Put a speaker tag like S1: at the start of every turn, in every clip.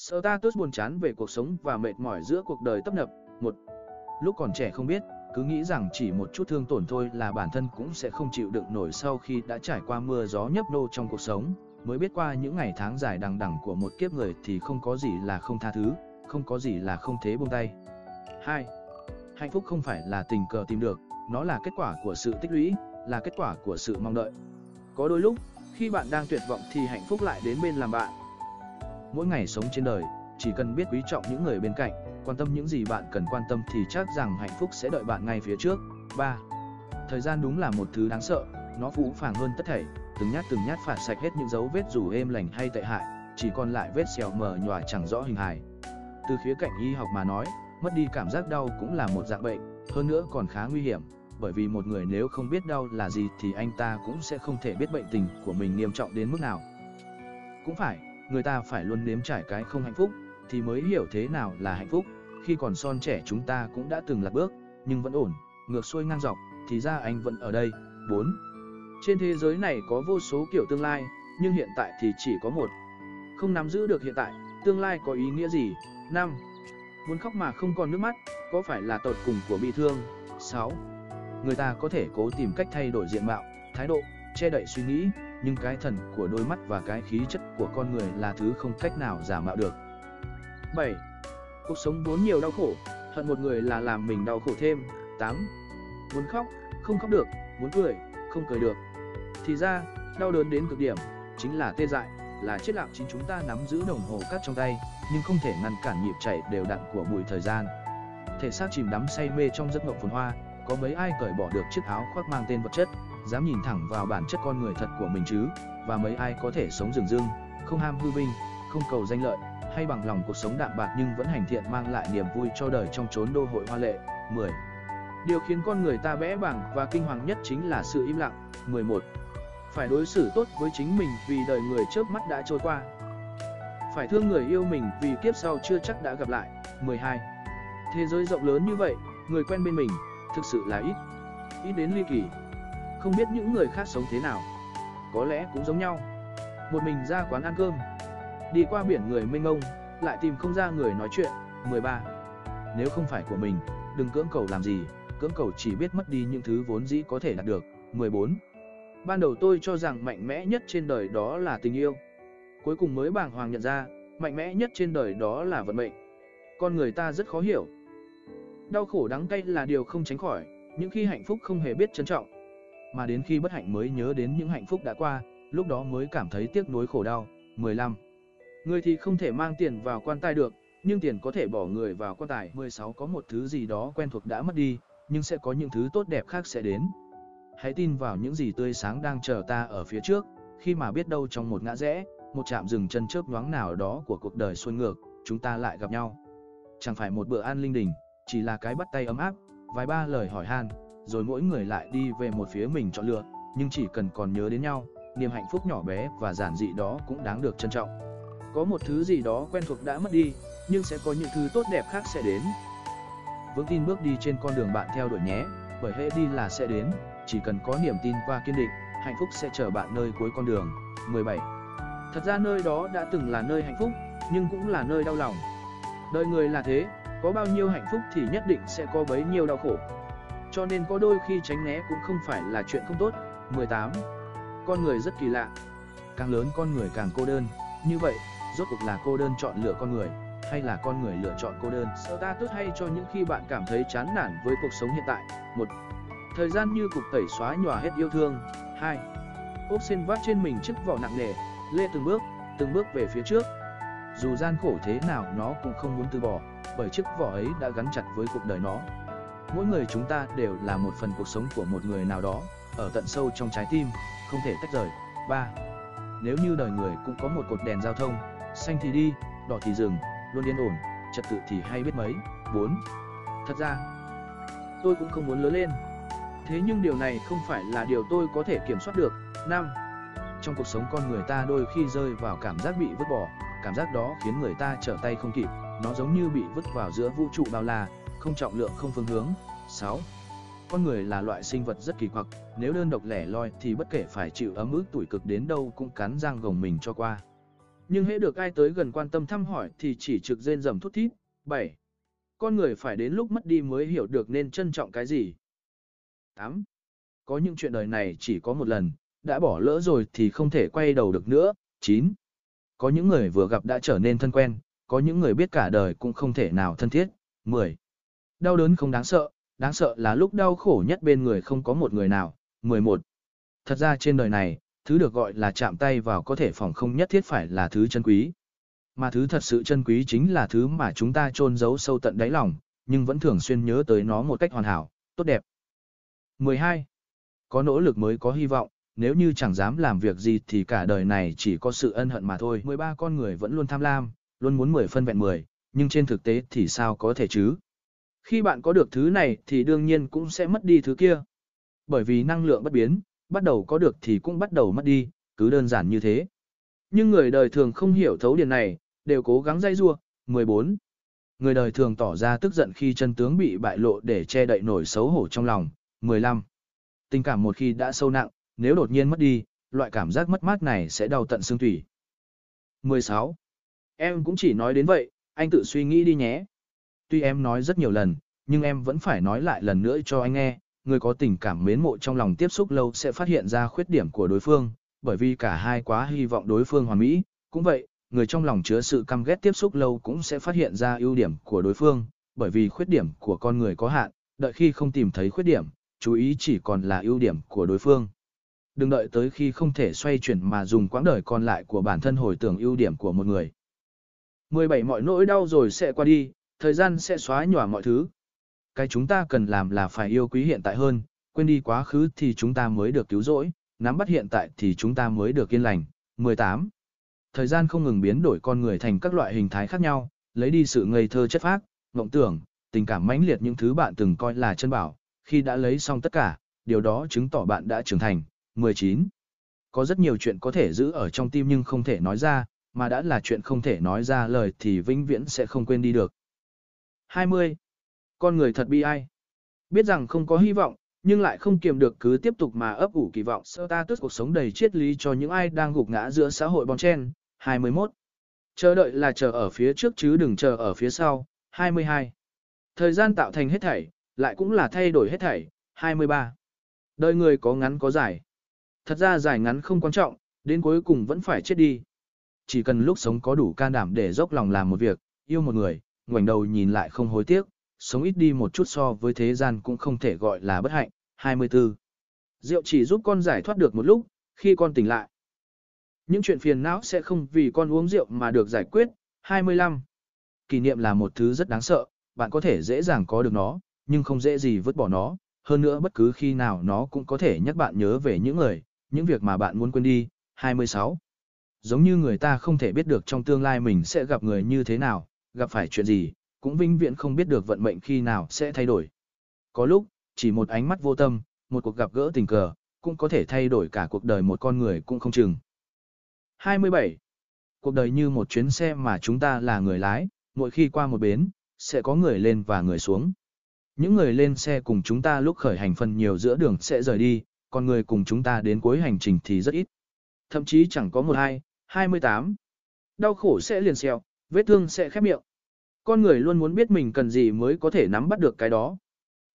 S1: Status buồn chán về cuộc sống và mệt mỏi giữa cuộc đời tấp nập. Một, lúc còn trẻ không biết, cứ nghĩ rằng chỉ một chút thương tổn thôi là bản thân cũng sẽ không chịu đựng nổi sau khi đã trải qua mưa gió nhấp nô trong cuộc sống, mới biết qua những ngày tháng dài đằng đằng của một kiếp người thì không có gì là không tha thứ, không có gì là không thế buông tay. 2. Hạnh phúc không phải là tình cờ tìm được, nó là kết quả của sự tích lũy, là kết quả của sự mong đợi. Có đôi lúc, khi bạn đang tuyệt vọng thì hạnh phúc lại đến bên làm bạn. Mỗi ngày sống trên đời, chỉ cần biết quý trọng những người bên cạnh, quan tâm những gì bạn cần quan tâm thì chắc rằng hạnh phúc sẽ đợi bạn ngay phía trước. 3. Thời gian đúng là một thứ đáng sợ, nó phũ phàng hơn tất thảy, từng nhát từng nhát phạt sạch hết những dấu vết dù êm lành hay tệ hại, chỉ còn lại vết sẹo mờ nhòa chẳng rõ hình hài. Từ khía cạnh y học mà nói, mất đi cảm giác đau cũng là một dạng bệnh, hơn nữa còn khá nguy hiểm, bởi vì một người nếu không biết đau là gì thì anh ta cũng sẽ không thể biết bệnh tình của mình nghiêm trọng đến mức nào. Cũng phải, người ta phải luôn nếm trải cái không hạnh phúc, thì mới hiểu thế nào là hạnh phúc. Khi còn son trẻ chúng ta cũng đã từng lạc bước, nhưng vẫn ổn, ngược xuôi ngang dọc, thì ra anh vẫn ở đây. 4. Trên thế giới này có vô số kiểu tương lai, nhưng hiện tại thì chỉ có một. Không nắm giữ được hiện tại, tương lai có ý nghĩa gì? 5. Muốn khóc mà không còn nước mắt, có phải là tột cùng của bị thương? 6. Người ta có thể cố tìm cách thay đổi diện mạo, thái độ, che đậy suy nghĩ, nhưng cái thần của đôi mắt và cái khí chất của con người là thứ không cách nào giả mạo được. 7. Cuộc sống vốn nhiều đau khổ, hận một người là làm mình đau khổ thêm. 8. Muốn khóc, không khóc được, muốn cười, không cười được. Thì ra, đau đớn đến cực điểm, chính là tê dại, là chết lặng chính chúng ta nắm giữ đồng hồ cắt trong tay, nhưng không thể ngăn cản nhịp chảy đều đặn của bụi thời gian. Thể xác chìm đắm say mê trong giấc mộng phồn hoa, có mấy ai cởi bỏ được chiếc áo khoác mang tên vật chất, dám nhìn thẳng vào bản chất con người thật của mình chứ, và mấy ai có thể sống rừng rưng, không ham hư vinh, không cầu danh lợi, hay bằng lòng cuộc sống đạm bạc nhưng vẫn hành thiện mang lại niềm vui cho đời trong chốn đô hội hoa lệ. 10. Điều khiến con người ta bẽ bàng và kinh hoàng nhất chính là sự im lặng. 11. Phải đối xử tốt với chính mình vì đời người chớp mắt đã trôi qua. Phải thương người yêu mình vì kiếp sau chưa chắc đã gặp lại. 12. Thế giới rộng lớn như vậy, người quen bên mình, thực sự là ít. Ít đến ly kỳ. Không biết những người khác sống thế nào. Có lẽ cũng giống nhau. Một mình ra quán ăn cơm. Đi qua biển người mênh mông, lại tìm không ra người nói chuyện. 13. Nếu không phải của mình, đừng cưỡng cầu làm gì, cưỡng cầu chỉ biết mất đi những thứ vốn dĩ có thể đạt được. 14. Ban đầu tôi cho rằng mạnh mẽ nhất trên đời đó là tình yêu. Cuối cùng mới bàng hoàng nhận ra, mạnh mẽ nhất trên đời đó là vận mệnh. Con người ta rất khó hiểu. Đau khổ đắng cay là điều không tránh khỏi, những khi hạnh phúc không hề biết trân trọng. Mà đến khi bất hạnh mới nhớ đến những hạnh phúc đã qua, lúc đó mới cảm thấy tiếc nuối khổ đau. 15. Người thì không thể mang tiền vào quan tài được, nhưng tiền có thể bỏ người vào quan tài. 16 có một thứ gì đó quen thuộc đã mất đi, nhưng sẽ có những thứ tốt đẹp khác sẽ đến. Hãy tin vào những gì tươi sáng đang chờ ta ở phía trước, khi mà biết đâu trong một ngã rẽ, một chạm dừng chân chớp nhoáng nào đó của cuộc đời xuôi ngược, chúng ta lại gặp nhau. Chẳng phải một bữa ăn linh đình, chỉ là cái bắt tay ấm áp, vài ba lời hỏi han, rồi mỗi người lại đi về một phía mình chọn lựa, nhưng chỉ cần còn nhớ đến nhau, niềm hạnh phúc nhỏ bé và giản dị đó cũng đáng được trân trọng. Có một thứ gì đó quen thuộc đã mất đi, nhưng sẽ có những thứ tốt đẹp khác sẽ đến. Vững tin bước đi trên con đường bạn theo đuổi nhé, bởi hệ đi là sẽ đến, chỉ cần có niềm tin và kiên định, hạnh phúc sẽ chờ bạn nơi cuối con đường. 17. Thật ra nơi đó đã từng là nơi hạnh phúc, nhưng cũng là nơi đau lòng. Đời người là thế, có bao nhiêu hạnh phúc thì nhất định sẽ có bấy nhiêu đau khổ. Cho nên có đôi khi tránh né cũng không phải là chuyện không tốt. 18. Con người rất kỳ lạ. Càng lớn con người càng cô đơn. Như vậy, rốt cuộc là cô đơn chọn lựa con người, hay là con người lựa chọn cô đơn? sáu ta tốt hay cho những khi bạn cảm thấy chán nản với cuộc sống hiện tại. 1. Thời gian như cục tẩy xóa nhòa hết yêu thương. 2. Ốc sen vác trên mình chiếc vỏ nặng nề, lê từng bước, từng bước về phía trước. Dù gian khổ thế nào nó cũng không muốn từ bỏ, bởi chiếc vỏ ấy đã gắn chặt với cuộc đời nó. Mỗi người chúng ta đều là một phần cuộc sống của một người nào đó, ở tận sâu trong trái tim, không thể tách rời. 3. Nếu như đời người cũng có một cột đèn giao thông, xanh thì đi, đỏ thì dừng, luôn yên ổn, trật tự thì hay biết mấy. 4. Thật ra, tôi cũng không muốn lớn lên. Thế nhưng điều này không phải là điều tôi có thể kiểm soát được. 5. Trong cuộc sống con người ta đôi khi rơi vào cảm giác bị vứt bỏ, cảm giác đó khiến người ta trở tay không kịp, nó giống như bị vứt vào giữa vũ trụ bao la, không trọng lượng không phương hướng. 6. Con người là loại sinh vật rất kỳ quặc, nếu đơn độc lẻ loi thì bất kể phải chịu ấm ức tuổi cực đến đâu cũng cắn răng gồng mình cho qua. Nhưng hễ được ai tới gần quan tâm thăm hỏi thì chỉ trực rên rầm thút thít. 7. Con người phải đến lúc mất đi mới hiểu được nên trân trọng cái gì. 8. Có những chuyện đời này chỉ có một lần, đã bỏ lỡ rồi thì không thể quay đầu được nữa. 9. Có những người vừa gặp đã trở nên thân quen, có những người biết cả đời cũng không thể nào thân thiết. 10. Đau đớn không đáng sợ, đáng sợ là lúc đau khổ nhất bên người không có một người nào. 11. Thật ra trên đời này, thứ được gọi là chạm tay vào có thể phòng không nhất thiết phải là thứ chân quý. Mà thứ thật sự chân quý chính là thứ mà chúng ta chôn giấu sâu tận đáy lòng, nhưng vẫn thường xuyên nhớ tới nó một cách hoàn hảo, tốt đẹp. 12. Có nỗ lực mới có hy vọng, nếu như chẳng dám làm việc gì thì cả đời này chỉ có sự ân hận mà thôi. 13 con người vẫn luôn tham lam, luôn muốn 10 phân vẹn 10, nhưng trên thực tế thì sao có thể chứ? Khi bạn có được thứ này thì đương nhiên cũng sẽ mất đi thứ kia. Bởi vì năng lượng bất biến, bắt đầu có được thì cũng bắt đầu mất đi, cứ đơn giản như thế. Nhưng người đời thường không hiểu thấu điển này, đều cố gắng dây rua. 14. Người đời thường tỏ ra tức giận khi chân tướng bị bại lộ để che đậy nổi xấu hổ trong lòng. 15. Tình cảm một khi đã sâu nặng, nếu đột nhiên mất đi, loại cảm giác mất mát này sẽ đau tận xương tủy. 16. Em cũng chỉ nói đến vậy, anh tự suy nghĩ đi nhé. Tuy em nói rất nhiều lần, nhưng em vẫn phải nói lại lần nữa cho anh nghe, người có tình cảm mến mộ trong lòng tiếp xúc lâu sẽ phát hiện ra khuyết điểm của đối phương, bởi vì cả hai quá hy vọng đối phương hoàn mỹ, cũng vậy, người trong lòng chứa sự căm ghét tiếp xúc lâu cũng sẽ phát hiện ra ưu điểm của đối phương, bởi vì khuyết điểm của con người có hạn, đợi khi không tìm thấy khuyết điểm, chú ý chỉ còn là ưu điểm của đối phương. Đừng đợi tới khi không thể xoay chuyển mà dùng quãng đời còn lại của bản thân hồi tưởng ưu điểm của một người. 17 mọi nỗi đau rồi sẽ qua đi, thời gian sẽ xóa nhòa mọi thứ. Cái chúng ta cần làm là phải yêu quý hiện tại hơn, quên đi quá khứ thì chúng ta mới được cứu rỗi, nắm bắt hiện tại thì chúng ta mới được yên lành. 18. Thời gian không ngừng biến đổi con người thành các loại hình thái khác nhau, lấy đi sự ngây thơ chất phác, ngộng tưởng, tình cảm mãnh liệt những thứ bạn từng coi là chân bảo, khi đã lấy xong tất cả, điều đó chứng tỏ bạn đã trưởng thành. 19. Có rất nhiều chuyện có thể giữ ở trong tim nhưng không thể nói ra, mà đã là chuyện không thể nói ra lời thì vĩnh viễn sẽ không quên đi được. 20. Con người thật bi ai. Biết rằng không có hy vọng, nhưng lại không kiềm được cứ tiếp tục mà ấp ủ kỳ vọng Ta status cuộc sống đầy triết lý cho những ai đang gục ngã giữa xã hội bon chen. 21. Chờ đợi là chờ ở phía trước chứ đừng chờ ở phía sau. 22. Thời gian tạo thành hết thảy, lại cũng là thay đổi hết thảy. 23. Đời người có ngắn có dài. Thật ra dài ngắn không quan trọng, đến cuối cùng vẫn phải chết đi. Chỉ cần lúc sống có đủ can đảm để dốc lòng làm một việc, yêu một người, ngoảnh đầu nhìn lại không hối tiếc, sống ít đi một chút so với thế gian cũng không thể gọi là bất hạnh. 24. Rượu chỉ giúp con giải thoát được một lúc, khi con tỉnh lại. Những chuyện phiền não sẽ không vì con uống rượu mà được giải quyết. 25. Kỷ niệm là một thứ rất đáng sợ, bạn có thể dễ dàng có được nó, nhưng không dễ gì vứt bỏ nó. Hơn nữa bất cứ khi nào nó cũng có thể nhắc bạn nhớ về những người, những việc mà bạn muốn quên đi. 26. Giống như người ta không thể biết được trong tương lai mình sẽ gặp người như thế nào, gặp phải chuyện gì, cũng vinh viễn không biết được vận mệnh khi nào sẽ thay đổi. Có lúc, chỉ một ánh mắt vô tâm, một cuộc gặp gỡ tình cờ, cũng có thể thay đổi cả cuộc đời một con người cũng không chừng. 27. Cuộc đời như một chuyến xe mà chúng ta là người lái, mỗi khi qua một bến, sẽ có người lên và người xuống. Những người lên xe cùng chúng ta lúc khởi hành phần nhiều giữa đường sẽ rời đi, còn người cùng chúng ta đến cuối hành trình thì rất ít. Thậm chí chẳng có một hai, 28. Đau khổ sẽ liền xeo, vết thương sẽ khép miệng. Con người luôn muốn biết mình cần gì mới có thể nắm bắt được cái đó.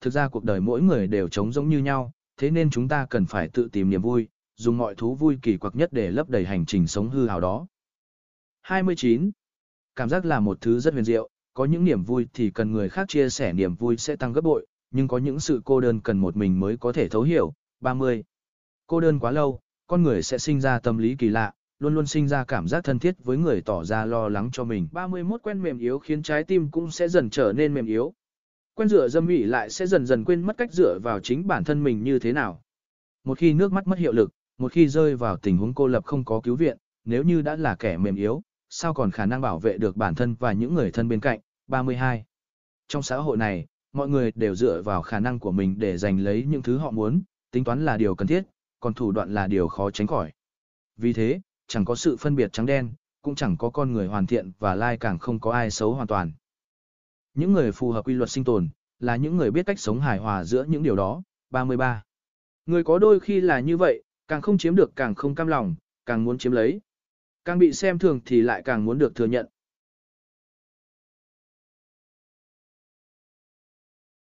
S1: Thực ra cuộc đời mỗi người đều trống giống như nhau, thế nên chúng ta cần phải tự tìm niềm vui, dùng mọi thú vui kỳ quặc nhất để lấp đầy hành trình sống hư hào đó. 29. Cảm giác là một thứ rất huyền diệu, có những niềm vui thì cần người khác chia sẻ niềm vui sẽ tăng gấp bội, nhưng có những sự cô đơn cần một mình mới có thể thấu hiểu. 30. Cô đơn quá lâu, con người sẽ sinh ra tâm lý kỳ lạ, luôn luôn sinh ra cảm giác thân thiết với người tỏ ra lo lắng cho mình. 31 quen mềm yếu khiến trái tim cũng sẽ dần trở nên mềm yếu. Quen dựa dâm ủy lại sẽ dần dần quên mất cách dựa vào chính bản thân mình như thế nào. Một khi nước mắt mất hiệu lực, một khi rơi vào tình huống cô lập không có cứu viện, nếu như đã là kẻ mềm yếu, sao còn khả năng bảo vệ được bản thân và những người thân bên cạnh. 32. Trong xã hội này, mọi người đều dựa vào khả năng của mình để giành lấy những thứ họ muốn, tính toán là điều cần thiết, còn thủ đoạn là điều khó tránh khỏi. Vì thế, chẳng có sự phân biệt trắng đen, cũng chẳng có con người hoàn thiện và lai càng không có ai xấu hoàn toàn. Những người phù hợp quy luật sinh tồn, là những người biết cách sống hài hòa giữa những điều đó. 33. Người có đôi khi là như vậy, càng không chiếm được càng không cam lòng, càng muốn chiếm lấy. Càng bị xem thường thì lại càng muốn được thừa nhận,